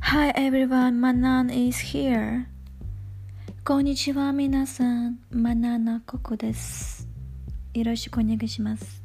Hi everyone, Manan is here. こんにちは皆さん、マナナココです。よろしくお願いします。